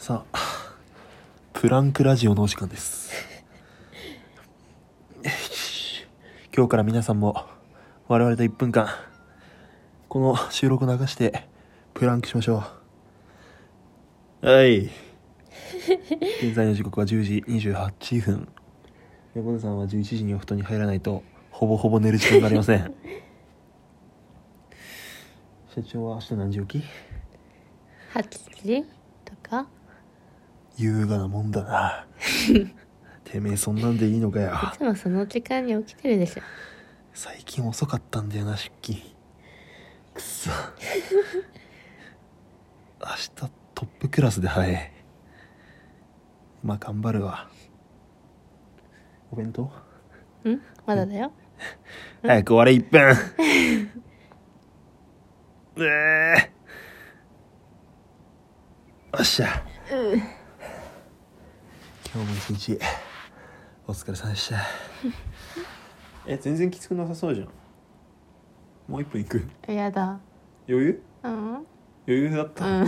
さあプランクラジオのお時間です。今日から皆さんも我々と1分間この収録を流してプランクしましょう。はい。現在の時刻は10時28分。猫背さんは11時にお布団に入らないとほぼほぼ寝る時間がありません。社長は明日何時起き？8時とか？優雅なもんだな。てめえそんなんでいいのかよ。いつもその時間に起きてるでしょ。最近遅かったんだよな出勤くそ。明日トップクラスで早いまあ頑張るわ。お弁当？ん？まだだよ。早く終われ1分。うえー。よっしゃ今日も一日。お疲れ様でした。え全然きつくなさそうじゃん。もう一分いく？やだ。余裕？うん。余裕だった、うん